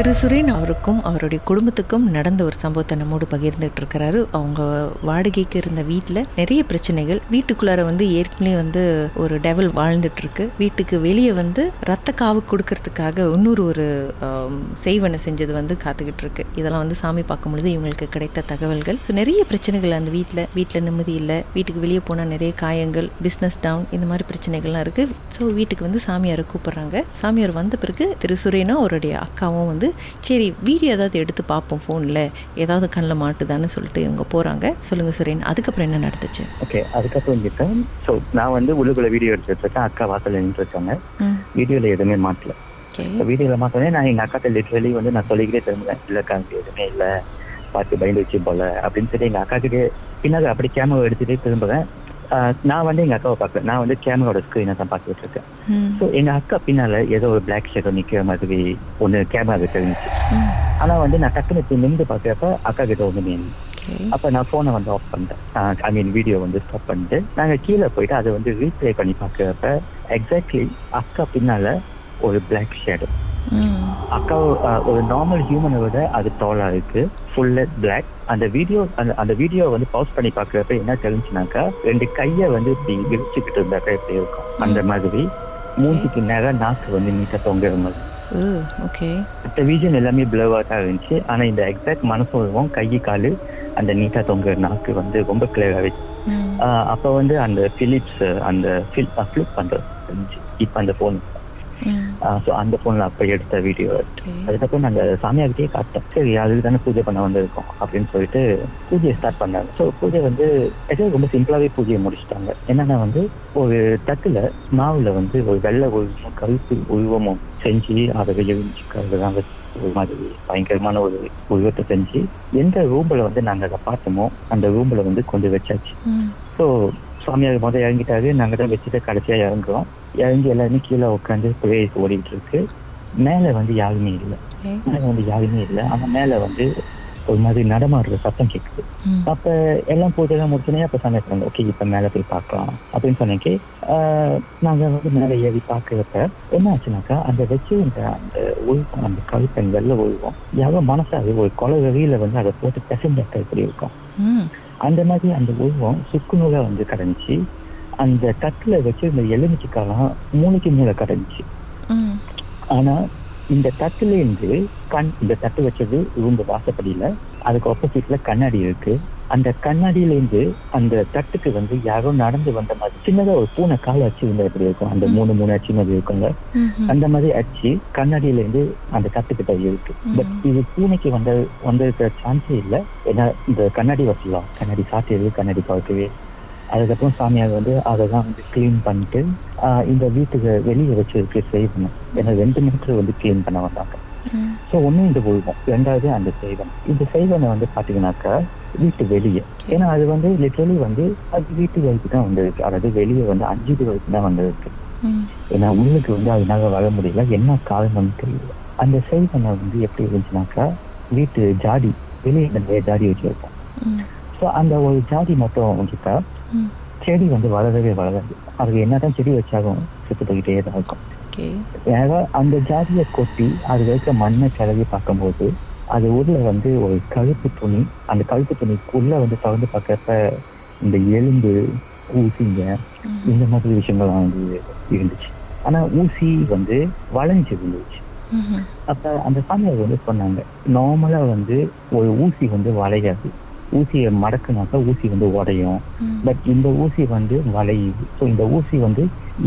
திரு சுரேன் அவருக்கும் அவருடைய குடும்பத்துக்கும் நடந்த ஒரு சம்பவத்தை நம்மோடு பகிர்ந்துட்டு இருக்கிறாரு. அவங்க வாடகைக்கு இருந்த வீட்டில் நிறைய பிரச்சனைகள். வீட்டுக்குள்ளார வந்து ஏற்கனவே வந்து ஒரு டெவல் வாழ்ந்துட்டு இருக்கு வீட்டுக்கு வெளியே வந்து ரத்த காவு கொடுக்கறதுக்காக இன்னொரு ஒரு செய்வனை செஞ்சது வந்து காத்துக்கிட்டு இருக்கு இதெல்லாம் வந்து சாமி பார்க்கும் பொழுது இவங்களுக்கு கிடைத்த தகவல்கள். ஸோ நிறைய பிரச்சனைகள் அந்த வீட்டில் வீட்டில் நிம்மதி இல்லை. வீட்டுக்கு வெளியே போனால் நிறைய காயங்கள் பிஸ்னஸ் டவுன் இந்த மாதிரி பிரச்சனைகள்லாம் இருக்கு. ஸோ வீட்டுக்கு வந்து சாமியாரை கூப்பிடுறாங்க. சாமியார் வந்த பிறகு திரு சுரேனும் அவருடைய அக்காவும் வந்து சரி வீடியோ ஏதாவது எடுத்து பார்ப்போம் ஃபோனில் ஏதாவது கண்ணில் மாட்டுதான்னு சொல்லிட்டு இவங்க போகிறாங்க சொல்லுங்கள் சுரேன். அதுக்கப்புறம் என்ன நடந்துச்சு? ஓகே அதுக்கப்புறம் கிட்ட ஸோ நான் வந்து உள்ளுக்குள்ள வீடியோ எடுத்துட்டு இருக்கேன். அக்கா வாசல்ல நின்று இருக்காங்க. ம். வீடியோல எதுவுமே மாட்டல. ஓகே வீடியோல மாத்தோடனே நான் எங்க அக்காட்ட லிட்ரலி வந்து நான் சொல்லிக்கிட்டே திரும்புறேன் இல்லக்கா எதுவுமே இல்ல. பார்த்து பயந்து வச்சு போல. அப்படின்னு சொல்லி எங்க அக்கா கிட்டே பின்னாடி அப்படி கேமரா எடுத்துட்டே திரும்புறேன் ஆஹ் நான் வந்து எங்க அக்காவை பார்க்கல. நான் வந்து கேமராவோட ஸ்கிரீனை தான் பார்த்துட்டு இருக்கேன் ஸோ எங்க அக்கா பின்னால ஏதோ ஒரு பிளாக் ஷேடோ நிக்கிற மாதிரி ஒண்ணு கேமரா ம். ஆனா வந்து நான் டக்குனு நின்று பார்க்கறப்ப அக்கா கிட்ட ஒண்ணு நின்று அப்ப நான் போனை வந்து ஆஃப் பண்ணிட்டேன். ஐ மீன் வீடியோ வந்து ஸ்டாப் பண்ணிட்டு நாங்க கீழே போயிட்டு அதை வந்து ரீப்ளே பண்ணி பார்க்கறப்ப எக்ஸாக்ட்லி அக்கா பின்னால ஒரு பிளாக் ஷேடோ அக்கா ஒரு நார்மல் ஹியூமனை விட அது டாலா இருக்கு. ஃபுல் பிளாக் அந்த வீடியோ அந்த அந்த வீடியோ வந்து பாஸ் பண்ணி பார்க்கறப்ப என்ன தெரிஞ்சுனாக்கா ரெண்டு கையை வந்து இப்படி விரிச்சுக்கிட்டு இருந்தாக்கா எப்படி இருக்கும்? அந்த மாதிரி. மூஞ்சிக்கு நேரம் நாக்கு வந்து நீட்டா தொங்குற மாதிரி. ஓகே. மற்ற விஷன் எல்லாமே பிளவா தான் இருந்துச்சு. ஆனா இந்த எக்ஸாக்ட் மனசும் கை காலு அந்த நீட்டா தொங்குற நாக்கு வந்து ரொம்ப கிளியராகவே அப்ப வந்து அந்த பிலிப்ஸ் அந்த ஃபிளிப் பண்றது இருந்துச்சு. இப்ப அந்த போன் ம் ஸோ அந்த போன்ல அப்ப எடுத்த வீடியோ அதுக்கப்புறம் நாங்க சாமியார்கிட்டயே காட்டோம். சரி அதுக்கு தானே பூஜை பண்ண வந்திருக்கோம் அப்படின்னு சொல்லிட்டு பூஜையை ஸ்டார்ட் பண்ணாங்க. ஸோ பூஜை வந்து actually ரொம்ப சிம்பிளாவே பூஜையை முடிச்சிட்டாங்க. என்னன்னா வந்து ஒரு தட்டுல மாவுல வந்து ஒரு வெள்ளை உருவமும் கருப்பு உருவமும் செஞ்சு அதை எழுதிச்சுக்காக ஒரு மாதிரி பயங்கரமான ஒரு உருவத்தை செஞ்சு எந்த ரூம்ல வந்து நாங்க அதை பார்த்தோமோ அந்த ரூம்ல வந்து கொண்டு வச்சாச்சு. ஸோ சுவாமியார் முதல் இறங்கிட்டாரு. நாங்க தான் வச்சுட்டு கடைசியா இறங்குறோம். இறங்கி எல்லாருமே கீழே உட்காந்து பிரேயர்ஸ் ஓடிட்டு இருக்கு. மேல வந்து யாருமே இல்லை. மேல வந்து யாருமே இல்லை. ஆனா மேல வந்து ஒரு மாதிரி நடமாடுற சத்தம் கேட்குது ம். அப்ப எல்லாம் பூஜைலாம் முடிச்சோடனே அப்ப சாமி சொன்னாங்க ஓகே இப்ப மேல போய் பார்க்கலாம். அப்படின்னு சொன்னேன் நாங்க வந்து மேல ஏறி பார்க்கறப்ப என்ன ஆச்சுனாக்கா அந்த வச்சிருந்த அந்த உருவம் அந்த கழுப்பன் வெள்ள உருவம் யாரோ மனசாவே ஒரு கொலை வரியில வந்து அதை போட்டு பெசஞ்சாக்கா இப்படி இருக்கும். அந்த மாதிரி அந்த உருவம் சுக்குநூறா வந்து கடந்துச்சு அந்த தட்டுல வச்சிருந்த எலுமிச்சை காலம் மூளைக்கு மூளை ம். ஆனா இந்த தட்டுல இருந்து கண் இந்த தட்டு வச்சது ரூம் வாசப்படியில. அதுக்கு ஆப்போசிட்ல கண்ணாடி இருக்கு. அந்த கண்ணாடியில இருந்து அந்த தட்டுக்கு வந்து யாரோ நடந்து வந்த மாதிரி சின்னதா ஒரு பூனை கால் அச்சு இருந்தா எப்படி இருக்கும்? அந்த மூணு மூணு அச்சு மாதிரி இருக்குங்க அந்த மாதிரி அச்சு கண்ணாடியில இருந்து அந்த தட்டுக்கிட்ட இருக்கு. பட் இது பூனைக்கு வந்த வந்திருக்கிற சான்ஸே இல்லை. ஏன்னா இந்த கண்ணாடி வசலாம் கண்ணாடி சாத்தியது கண்ணாடி பார்க்கவே அதுக்கப்புறம் சாமியார் வந்து அதை தான் வந்து க்ளீன் பண்ணிட்டு இந்த வீட்டுக்கு வெளியே வச்சிருக்கு செய்வணும் ஏன்னா ரெண்டு மீட்டர் வந்து க்ளீன் பண்ண வந்தாங்க. ஸோ ஒன்றும் இந்த உருவம் ரெண்டாவது அந்த செய்வன் இந்த செய்வனை வந்து பார்த்தீங்கன்னாக்கா வீட்டு வெளியே. ஏன்னா அது வந்து லிட்டரலி வந்து அது வீட்டு வரைக்கும் தான் வந்திருக்கு. அதாவது வெளியே வந்து அஞ்சு வரைக்கும் தான் வந்திருக்கு. ஏன்னா உள்ளுக்கு வந்து அதனால வர முடியல. என்ன காரணம்னு தெரியல. அந்த செய்வனை வந்து எப்படி இருந்துச்சுனாக்கா வீட்டு ஜாடி வெளியே நிறைய ஜாடி வச்சிருப்போம் ம். ஸோ அந்த ஒரு ஜாடி மட்டும் வந்துட்டா செடி வந்து வளரவே வளராது. அதுக்கு என்னதான் செடி வச்சாலும் செத்து போய்கிட்டே தான் இருக்கும். ஏன்னா அந்த ஜாதியை கொட்டி அது வைக்க மண்ணை கிளறி பார்க்கும்போது அது உள்ள வந்து ஒரு கழுப்பு துணி அந்த கழுப்பு துணிக்குள்ள வந்து திறந்து பார்க்கறப்ப இந்த எலும்பு ஊசிங்க இந்த மாதிரி விஷயங்கள்லாம் வந்து இருந்துச்சு. ஆனா ஊசி வந்து வளைஞ்சு இருந்துச்சு ம் அப்ப அந்த சாமியார் வந்து சொன்னாங்க நார்மலா வந்து ஒரு ஊசி வந்து வளையாது. ஊசியை மடக்குனாக்கா ஊசி வந்து உடையும். பட் இந்த ஊசி வந்து வளையுது. ஸோ இந்த ஊசி வந்து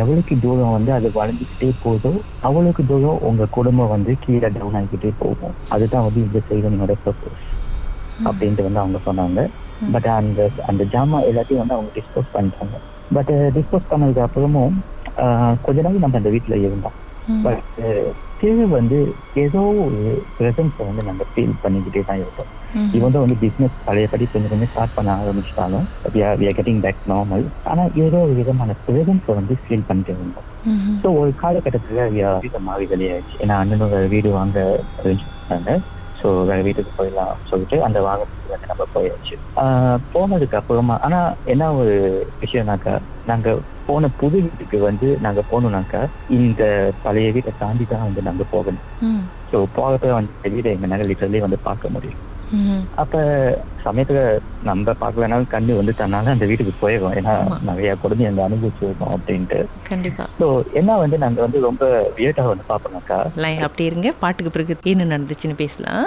எவ்வளவுக்கு தூரம் வந்து அது வளைஞ்சிக்கிட்டே போதோ அவ்வளவுக்கு தூரம் உங்க குடும்பம் வந்து கீழே டவுன் ஆகிக்கிட்டே போகும். அதுதான் வந்து இந்த செய்வனோட பர்பஸ் அப்படின்ட்டு வந்து அவங்க சொன்னாங்க. பட் அந்த அந்த ஜாமா எல்லாத்தையும் வந்து அவங்க டிஸ்போஸ் பண்ணிட்டாங்க. பட் டிஸ்போஸ் பண்ணதுக்கு அப்புறமும் கொஞ்ச நாள் நம்ம அந்த வீட்டுல இருந்தோம். பட் கீழே வந்து ஏதோ ஒரு பிரசன்ஸை வந்து நாங்க ஃபீல் பண்ணிக்கிட்டே தான் இருக்கோம். இவன் வந்து பிசினஸ் பழையபடி கொஞ்சம் கொஞ்சம் ஸ்டார்ட் பண்ண ஆரம்பிச்சிட்டாலும் we are getting back normal ஆனா ஏதோ ஒரு விதமான பிரசன்ஸை வந்து ஃபீல் பண்ணிட்டு இருந்தோம். ஸோ ஒரு காலகட்டத்துல மாறி வெளியாச்சு ஏன்னா அண்ணனோட வீடு வாங்க arrange பண்ணாங்க ஸோ வேற வீட்டுக்கு போயிடலாம் சொல்லிட்டு அந்த வாகனத்துக்கு வந்து நம்ம போயாச்சு. ஆஹ் போனதுக்கு அப்புறமா ஆனா என்ன ஒரு விஷயம்னாக்கா நாங்க போன புது வீட்டுக்கு வந்து நாங்க போகணும்னாக்கா இந்த பழைய வீட்டை தாண்டி தான் வந்து நாங்க போகணும். ஸோ போகப்ப வந்து வீடை எங்கனால லிட்டரலி வந்து பார்க்க முடியும். அப்ப சமயத்துல நம்ம பார்க்கலனாலும் கண்ணு வந்து தன்னால அந்த வீட்டுக்கு போயிடும் ஏன்னா. நிறைய கொடுமை அங்க அனுபவிச்சிருக்கோம் அப்படின்ட்டு. கண்டிப்பா. ஸோ என்ன வந்து நாங்க வந்து ரொம்ப வியட்டா வந்து பார்ப்போம்னாக்கா லைன் அப்படி இருங்க. பாட்டுக்கு பிறகு என்ன நடந்துச்சுன்னு பேசலாம்.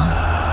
Nada.